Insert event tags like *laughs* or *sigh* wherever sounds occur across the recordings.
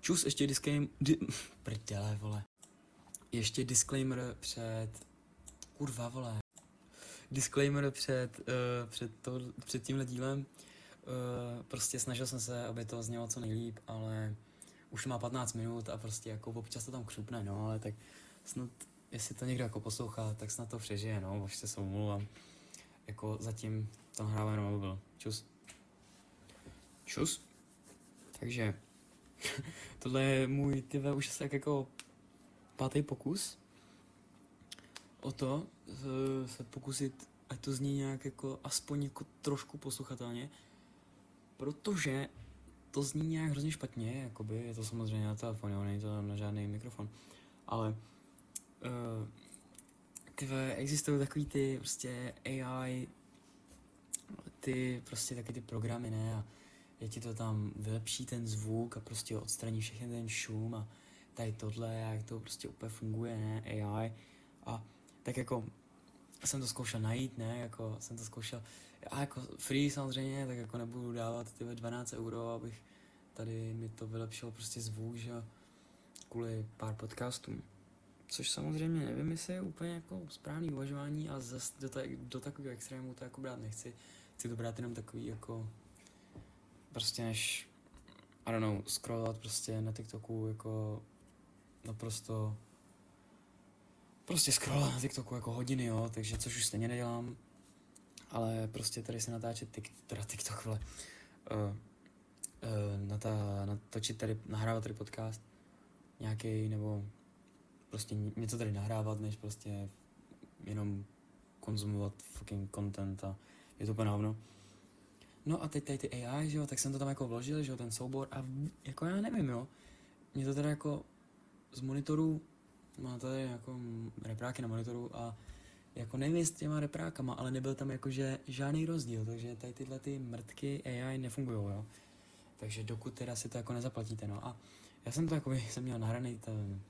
Čus, ještě disclaimer, di, *laughs* prdele, vole. Ještě disclaimer před, kurva, vole. Disclaimer před, uh, před, to, před tímhle dílem. Uh, prostě snažil jsem se, aby to znělo co nejlíp, ale už má 15 minut a prostě jako občas to tam křupne, no, ale tak snad, jestli to někdo jako poslouchá, tak snad to přežije, no, už se omlouvám. Jako zatím to nahrávám na mobil. Čus. Čus. Takže *laughs* tohle je můj, tyve, už tak jako pátý pokus o to se, se pokusit, ať to zní nějak jako aspoň jako trošku posluchatelně, protože to zní nějak hrozně špatně, jakoby, je to samozřejmě na telefon, není to na žádný mikrofon, ale uh, tyve, existují takový ty prostě AI, ty prostě taky ty programy, ne, a je ti to tam vylepší ten zvuk a prostě odstraní všechny ten šum a tady tohle, jak to prostě úplně funguje, ne, AI. A tak jako jsem to zkoušel najít, ne, jako jsem to zkoušel, a jako free samozřejmě, tak jako nebudu dávat ty 12 euro, abych tady mi to vylepšilo prostě zvuk, že kvůli pár podcastům. Což samozřejmě nevím, jestli je úplně jako správný uvažování a zase do, ta, do takového extrému to jako brát nechci. Chci to brát jenom takový jako prostě než, I don't know, scrollovat prostě na TikToku jako naprosto prostě scrollovat na TikToku jako hodiny, jo, takže což už stejně nedělám, ale prostě tady se natáčet tik, teda TikTok, vole, uh, uh, natá, natočit tady, nahrávat tady podcast nějaký nebo prostě něco tady nahrávat, než prostě jenom konzumovat fucking content a je to úplně. No a teď tady ty AI, že jo, tak jsem to tam jako vložil, že jo, ten soubor a jako já nevím, jo. Mě to teda jako z monitoru, má tady jako repráky na monitoru a jako nevím s těma reprákama, ale nebyl tam jakože žádný rozdíl, takže tady tyhle ty mrtky AI nefungují, jo. Takže dokud teda si to jako nezaplatíte, no a já jsem to jako *laughs* jsem měl nahraný ten,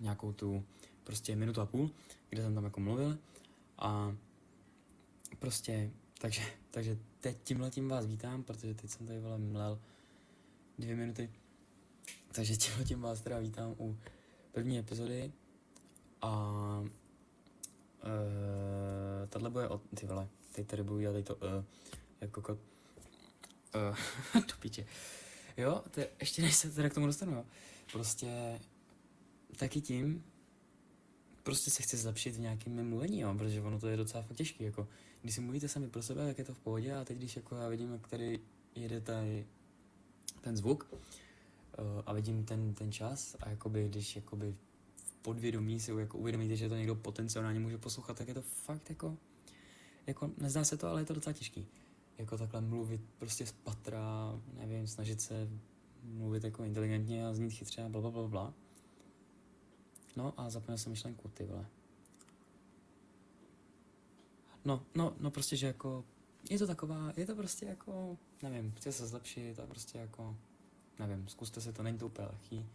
nějakou tu prostě minutu a půl, kde jsem tam jako mluvil a prostě, takže, takže teď tímhle tím vás vítám, protože teď jsem tady vole mlel dvě minuty. Takže tímhle tím vás teda vítám u první epizody a uh, tahle bude od, ty vole, teď tady budu dělat to uh, jako kot. Uh, to *laughs* píče. Jo, to je, ještě než se teda k tomu dostanu, jo. Prostě taky tím, prostě se chci zlepšit v nějakém mluvení, jo, protože ono to je docela fakt těžké, jako když si mluvíte sami pro sebe, tak je to v pohodě a teď když jako já vidím, jak tady jede tady ten zvuk uh, a vidím ten, ten čas a jakoby, když jakoby v podvědomí si jako uvědomíte, že to někdo potenciálně může poslouchat, tak je to fakt jako, jako nezdá se to, ale je to docela těžký. Jako takhle mluvit prostě z patra, nevím, snažit se mluvit jako inteligentně a znít chytře a bla, bla, bla, bla. No a zapomněl jsem myšlenku, ty vole. No, no, no prostě, že jako, je to taková, je to prostě jako, nevím, chci se zlepšit a prostě jako, nevím, zkuste si to, není to úplně lehký.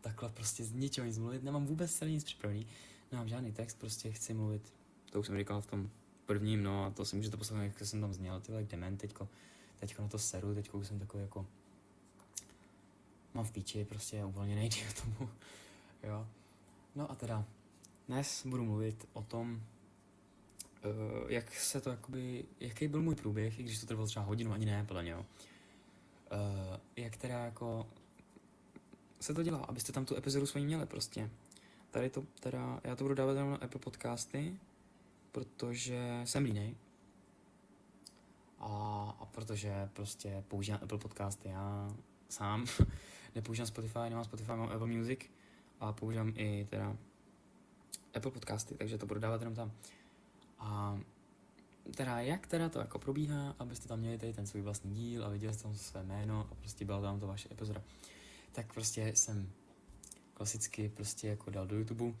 Takhle prostě z ničeho nic mluvit, nemám vůbec celý nic připravený, nemám žádný text, prostě chci mluvit. To už jsem říkal v tom prvním, no a to si můžete poslouchat, jak jsem tam zněl, ty jak dement, teďko, teďko na to seru, teďko už jsem takový jako, mám v píči, prostě uvolněný k tomu, *laughs* jo. No a teda, dnes budu mluvit o tom, uh, jak se to jakoby, jaký byl můj průběh, i když to trvalo třeba hodinu, ani ne, podle něho. Uh, jak teda jako se to dělá, abyste tam tu epizodu svoji měli prostě. Tady to teda, já to budu dávat na Apple Podcasty, protože jsem línej. A, a protože prostě používám Apple Podcasty já sám, *laughs* nepoužívám Spotify, nemám Spotify, mám Apple Music a používám i teda Apple Podcasty, takže to budu dávat jenom tam. A teda jak teda to jako probíhá, abyste tam měli tady ten svůj vlastní díl a viděli jste tam své jméno a prostě byla tam to vaše epizoda. Tak prostě jsem klasicky prostě jako dal do YouTube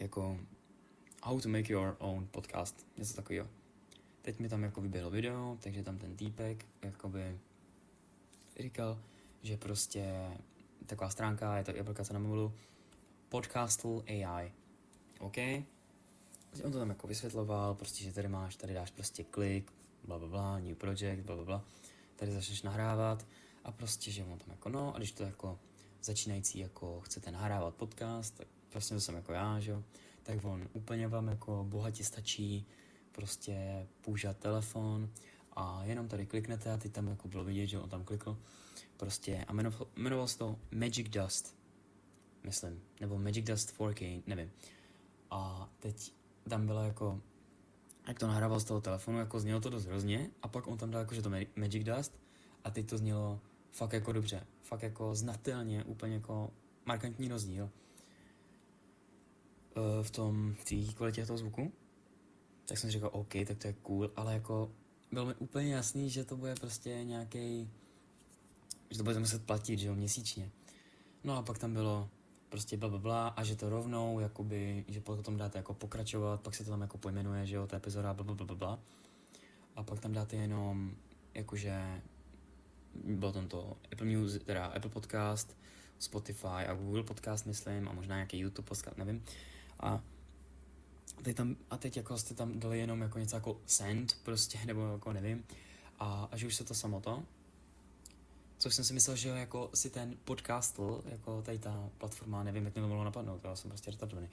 jako how to make your own podcast, něco takového. Teď mi tam jako vyběhlo video, takže tam ten týpek jakoby říkal, že prostě taková stránka, je to aplikace na mobilu, Podcastle AI. OK? On to tam jako vysvětloval, prostě, že tady máš, tady dáš prostě klik, bla, bla, bla, new project, bla, bla, bla. Tady začneš nahrávat A prostě, že on tam jako no, a když to jako začínající jako chcete nahrávat podcast, tak prostě to jsem jako já, že jo, tak on úplně vám jako bohatě stačí prostě používat telefon a jenom tady kliknete a ty tam jako bylo vidět, že on tam klikl prostě a jmenoval, jmenoval se to Magic Dust, myslím, nebo Magic Dust 4K, nevím. A teď tam bylo jako, jak to nahrával z toho telefonu, jako znělo to dost hrozně a pak on tam dal jako, že to Magic Dust a teď to znělo fakt jako dobře, fakt jako znatelně, úplně jako markantní rozdíl uh, v tom, v té kvalitě toho zvuku. Tak jsem říkal, OK, tak to je cool, ale jako bylo mi úplně jasný, že to bude prostě nějaký, že to bude muset platit, že jo, měsíčně. No a pak tam bylo prostě bla, bla, bla a že to rovnou, jakoby, že potom dáte jako pokračovat, pak se to tam jako pojmenuje, že jo, ta epizoda bla, bla, bla, bla, bla. A pak tam dáte jenom, jakože, bylo tam to Apple Music, teda Apple Podcast, Spotify a Google Podcast, myslím, a možná nějaký YouTube podcast, nevím. A teď, tam, a teď jako jste tam dali jenom jako něco jako send prostě, nebo jako nevím. A, a že už se to samo to, což jsem si myslel, že jako si ten podcastl, jako tady ta platforma, nevím, jak mě to mohlo napadnout, já jsem prostě retardovaný,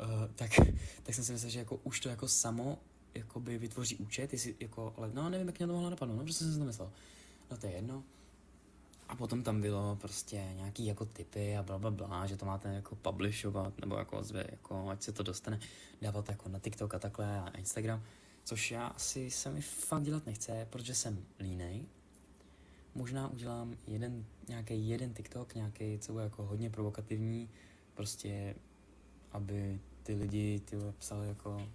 uh, tak, *laughs* tak jsem si myslel, že jako už to jako samo jakoby vytvoří účet, jestli jako, ale no nevím, jak mě to mohlo napadnout, no prostě jsem si to myslel. No to je jedno. A potom tam bylo prostě nějaký jako typy a bla, bla, bla že to máte jako publishovat, nebo jako, zve, jako ať se to dostane, dávat jako na TikTok a takhle a Instagram, což já asi se mi fakt dělat nechce, protože jsem línej. Možná udělám jeden, nějaký jeden TikTok, nějaký, co bude jako hodně provokativní, prostě, aby ty lidi ty psali jako,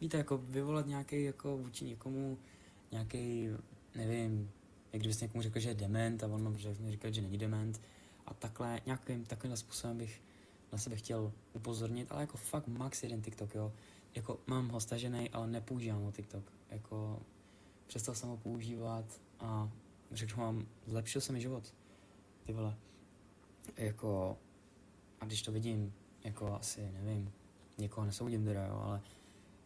víte, jako vyvolat nějaký jako vůči někomu, nějaký, nevím, jak kdybyste někomu řekl, že je dement a on vám říkal, že není dement. A takhle, nějakým takovým způsobem bych na sebe chtěl upozornit, ale jako fakt max jeden TikTok, jo. Jako mám ho stažený, ale nepoužívám ho TikTok. Jako přestal jsem ho používat a řekl vám, zlepšil se mi život. Ty vole. Jako, a když to vidím, jako asi, nevím, někoho nesoudím teda, jo, ale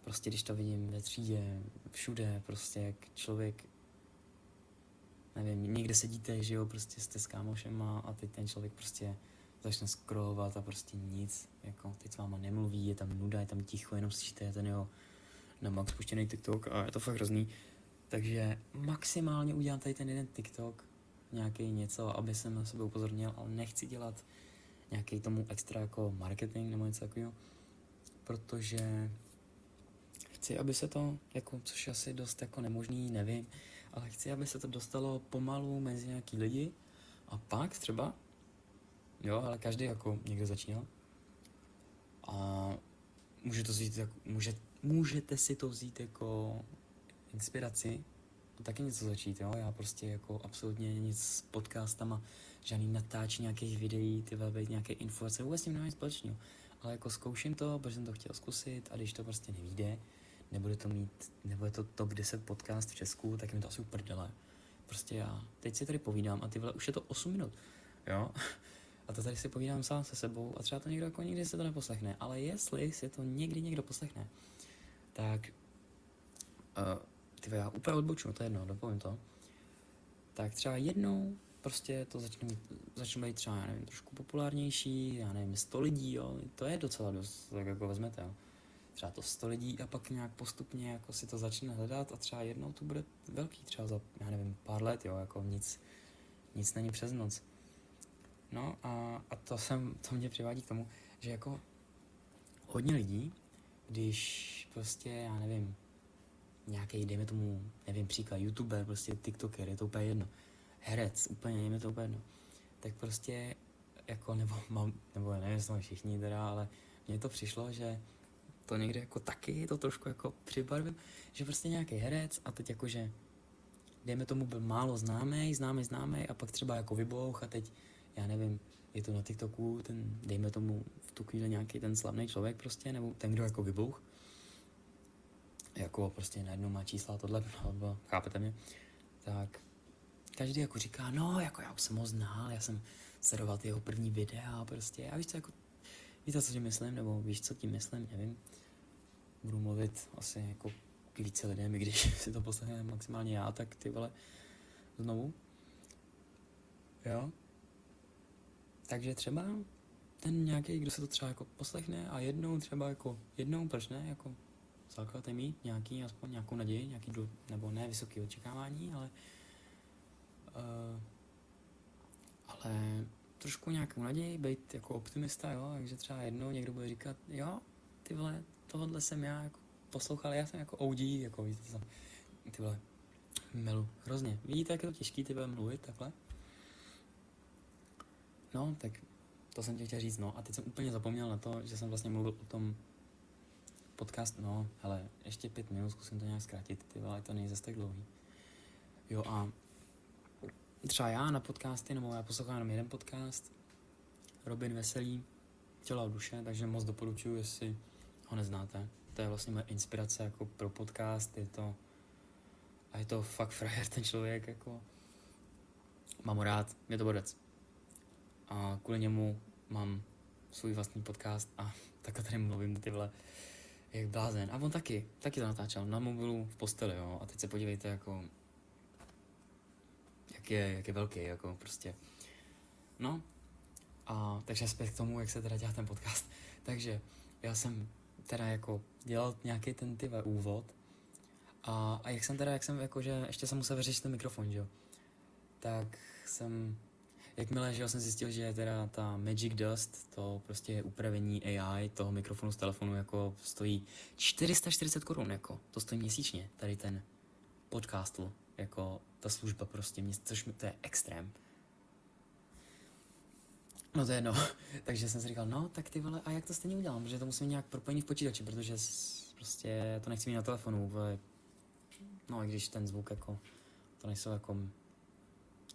prostě když to vidím ve třídě, všude, prostě jak člověk nevím, někde sedíte, že jo, prostě jste s kámošem a teď ten člověk prostě začne scrollovat a prostě nic, jako teď s váma nemluví, je tam nuda, je tam ticho, jenom slyšíte ten jeho na max puštěný TikTok a je to fakt hrozný. Takže maximálně udělám tady ten jeden TikTok, nějaký něco, aby jsem na sebe upozornil, ale nechci dělat nějaký tomu extra jako marketing nebo něco takového, protože chci, aby se to, jako, což asi dost jako nemožný, nevím, ale chci, aby se to dostalo pomalu mezi nějaký lidi. A pak třeba, jo, ale každý jako někde začínal. A může to vzít, jako, může, můžete si to vzít jako inspiraci. A taky něco začít, jo, já prostě jako absolutně nic s podcastama, žádný natáčení nějakých videí, ty být nějaké informace, vůbec s tím nemám společného, ale jako zkouším to, protože jsem to chtěl zkusit a když to prostě nevíde, nebude to mít, nebude to top 10 podcast v Česku, tak mi to asi uprdele. Prostě já teď si tady povídám a ty vole, už je to 8 minut, jo? A to tady si povídám sám se sebou a třeba to někdo jako nikdy se to neposlechne, ale jestli si to někdy někdo poslechne, tak uh, ty já úplně odboču, to je jedno, dopovím to. Tak třeba jednou prostě to začne, začne být třeba, já nevím, trošku populárnější, já nevím, 100 lidí, jo, to je docela dost, tak jako vezmete, jo třeba to 100 lidí a pak nějak postupně jako si to začne hledat a třeba jednou to bude velký, třeba za, já nevím, pár let, jo, jako nic, nic není přes noc. No a, a to, jsem, to mě přivádí k tomu, že jako hodně lidí, když prostě, já nevím, nějaký, dejme tomu, nevím, příklad, youtuber, prostě tiktoker, je to úplně jedno, herec, úplně, je to úplně jedno, tak prostě, jako, nebo mám, nebo nevím, jestli všichni teda, ale mně to přišlo, že to někde jako taky, to trošku jako přibarvím, že prostě nějaký herec a teď jakože dejme tomu byl málo známý, známý, známý a pak třeba jako vybouch a teď, já nevím, je to na TikToku ten, dejme tomu v tu chvíli nějaký ten slavný člověk prostě, nebo ten, kdo jako vybouch, jako prostě najednou má čísla tohle, *laughs* alebo, chápete mě, tak každý jako říká, no, jako já už jsem ho znal, já jsem sledoval jeho první videa prostě, a víš co, jako Víte, co tím myslím, nebo víš, co tím myslím, nevím. Budu mluvit asi jako k více lidem, i když *laughs* si to poslechne maximálně já, tak ty vole, znovu. Jo? Takže třeba ten nějaký, kdo se to třeba jako poslechne a jednou třeba jako, jednou, proč ne, jako základě mít nějaký, aspoň nějakou naději, nějaký, dlu, nebo ne vysoké očekávání, ale uh, ale trošku nějakou naději, být jako optimista, jo, takže třeba jednou někdo bude říkat, jo, ty vole, tohle jsem já jako poslouchal, já jsem jako OG, jako víte, jsem, ty vole, milu, hrozně. Vidíte, jak je to těžký ty mluvit takhle? No, tak to jsem ti chtěl říct, no. A teď jsem úplně zapomněl na to, že jsem vlastně mluvil o tom podcast, no, hele, ještě pět minut, zkusím to nějak zkrátit, ty vole, to není zase tak dlouhý. Jo a třeba já na podcasty, nebo já poslouchám jenom jeden podcast, Robin Veselý, Těla a duše, takže moc doporučuji, jestli ho neznáte. To je vlastně moje inspirace jako pro podcast, je to a je to fakt frajer ten člověk, jako mám ho rád, je to bodec. A kvůli němu mám svůj vlastní podcast a *laughs* takhle tady mluvím ty vole jak blázen. A on taky, taky to natáčel na mobilu v posteli, jo. A teď se podívejte, jako, jak je, jak je velký, jako prostě. No, a takže zpět k tomu, jak se teda dělá ten podcast. Takže já jsem teda jako dělal nějaký ten ty úvod a, a jak jsem teda, jak jsem jako, že ještě jsem musel vyřešit ten mikrofon, že jo. Tak jsem Jakmile, že jsem zjistil, že teda ta Magic Dust, to prostě je upravení AI toho mikrofonu z telefonu, jako stojí 440 korun, jako to stojí měsíčně, tady ten podcastl, jako ta služba prostě, což mi, to je extrém. No to je no, *laughs* takže jsem si říkal, no tak ty vole, a jak to stejně udělám, protože to musím nějak propojený v počítači, protože prostě to nechci mít na telefonu, vole. no i když ten zvuk jako, to nejsou jako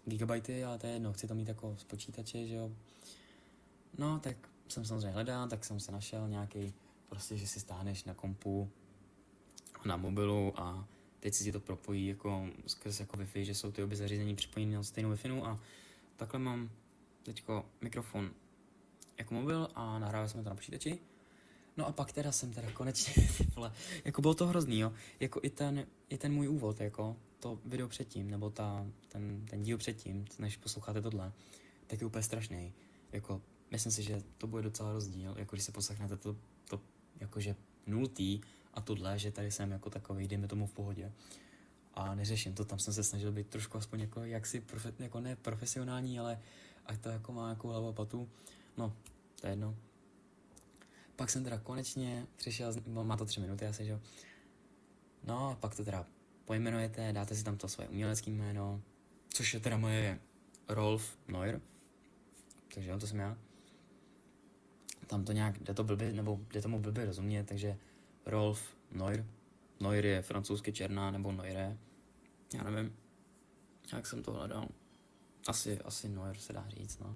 gigabajty, ale to je jedno, chci to mít jako z počítače, že jo. No, tak jsem samozřejmě hledal, tak jsem se našel nějaký, prostě, že si stáhneš na kompu, na mobilu a teď si to propojí jako skrz jako Wi-Fi, že jsou ty obě zařízení připojené na stejnou Wi-Fi, a takhle mám teďko mikrofon jako mobil a nahrávali jsme to na počítači. No a pak teda jsem teda konečně, *laughs* vole, jako bylo to hrozný, jo, jako i ten, i ten můj úvod, jako, to video předtím, nebo ta, ten, ten díl předtím, než posloucháte tohle, tak je úplně strašný. Jako, myslím si, že to bude docela rozdíl, jako když se poslechnete to, to jakože nultý a tohle, že tady jsem jako takový, dejme tomu v pohodě. A neřeším to, tam jsem se snažil být trošku aspoň jako jaksi, profe, jako ne profesionální, ale ať to jako má jako hlavu a patu. No, to je jedno. Pak jsem teda konečně přišel, má to tři minuty asi, že jo. No a pak to teda pojmenujete, dáte si tam to svoje umělecké jméno, což je teda moje Rolf Neuer, takže to jsem já. Tam to nějak, jde to blbě, nebo jde tomu blbě rozumět, takže Rolf Neuer. Neuer je francouzsky černá, nebo Neure. Já nevím, jak jsem to hledal. Asi, asi Neuer se dá říct, no.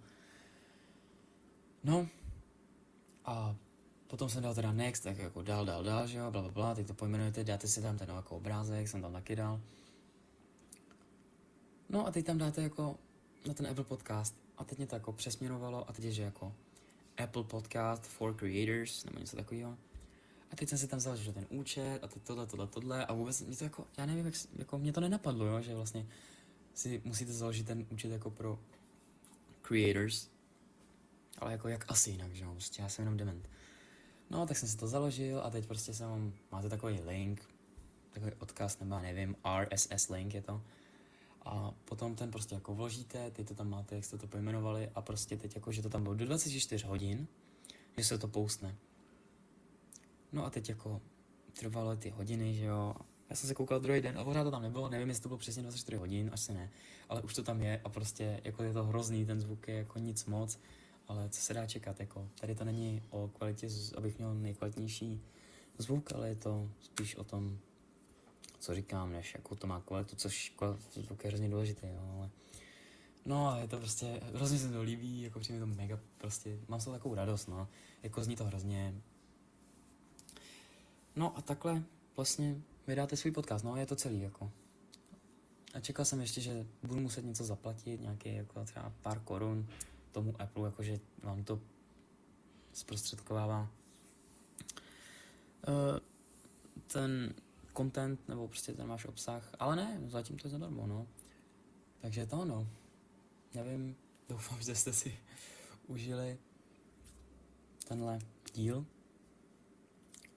No, a Potom jsem dal teda next, tak jako dál, dál, dál, že jo, bla, bla, bla, teď to pojmenujete, dáte si tam ten jako obrázek, jsem tam taky dal. No a teď tam dáte jako na ten Apple Podcast a teď mě to jako přesměrovalo a teď je, že jako Apple Podcast for Creators nebo něco takového. A teď jsem si tam založil ten účet a teď tohle, tohle, tohle a vůbec mě to jako, já nevím, jak, jako mě to nenapadlo, jo, že vlastně si musíte založit ten účet jako pro creators, ale jako jak asi jinak, že jo, prostě já jsem jenom dement. No, tak jsem si to založil a teď prostě jsem, máte takový link, takový odkaz, nebo nevím, RSS link je to. A potom ten prostě jako vložíte, teď to tam máte, jak jste to pojmenovali a prostě teď jako, že to tam bylo do 24 hodin, že se to poustne. No a teď jako trvalo ty hodiny, že jo. Já jsem se koukal druhý den a pořád to tam nebylo, nevím, jestli to bylo přesně 24 hodin, až se ne, ale už to tam je a prostě jako je to hrozný, ten zvuk je jako nic moc ale co se dá čekat, jako tady to není o kvalitě, abych měl nejkvalitnější zvuk, ale je to spíš o tom, co říkám, než jako to má kvalitu, což zvuk je hrozně důležitý, jo, ale No a je to prostě, hrozně se to líbí, jako přijde to mega, prostě, mám z toho takovou radost, no, jako zní to hrozně. No a takhle vlastně vydáte svůj podcast, no, je to celý, jako. A čekal jsem ještě, že budu muset něco zaplatit, nějaký jako třeba pár korun, tomu Apple, jakože vám to zprostředkovává uh, ten content, nebo prostě ten váš obsah, ale ne, zatím to je zadarmo, no. Takže to ono. Nevím, *laughs* doufám, že jste si užili tenhle díl,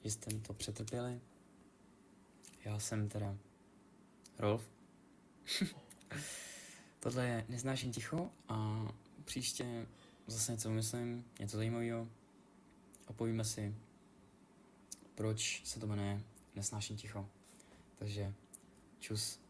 že jste to přetrpěli. Já jsem teda Rolf. *laughs* Tohle je Neznáším ticho a příště zase něco myslím, něco zajímavého a povíme si, proč se to jmenuje Nesnáším ticho. Takže čus.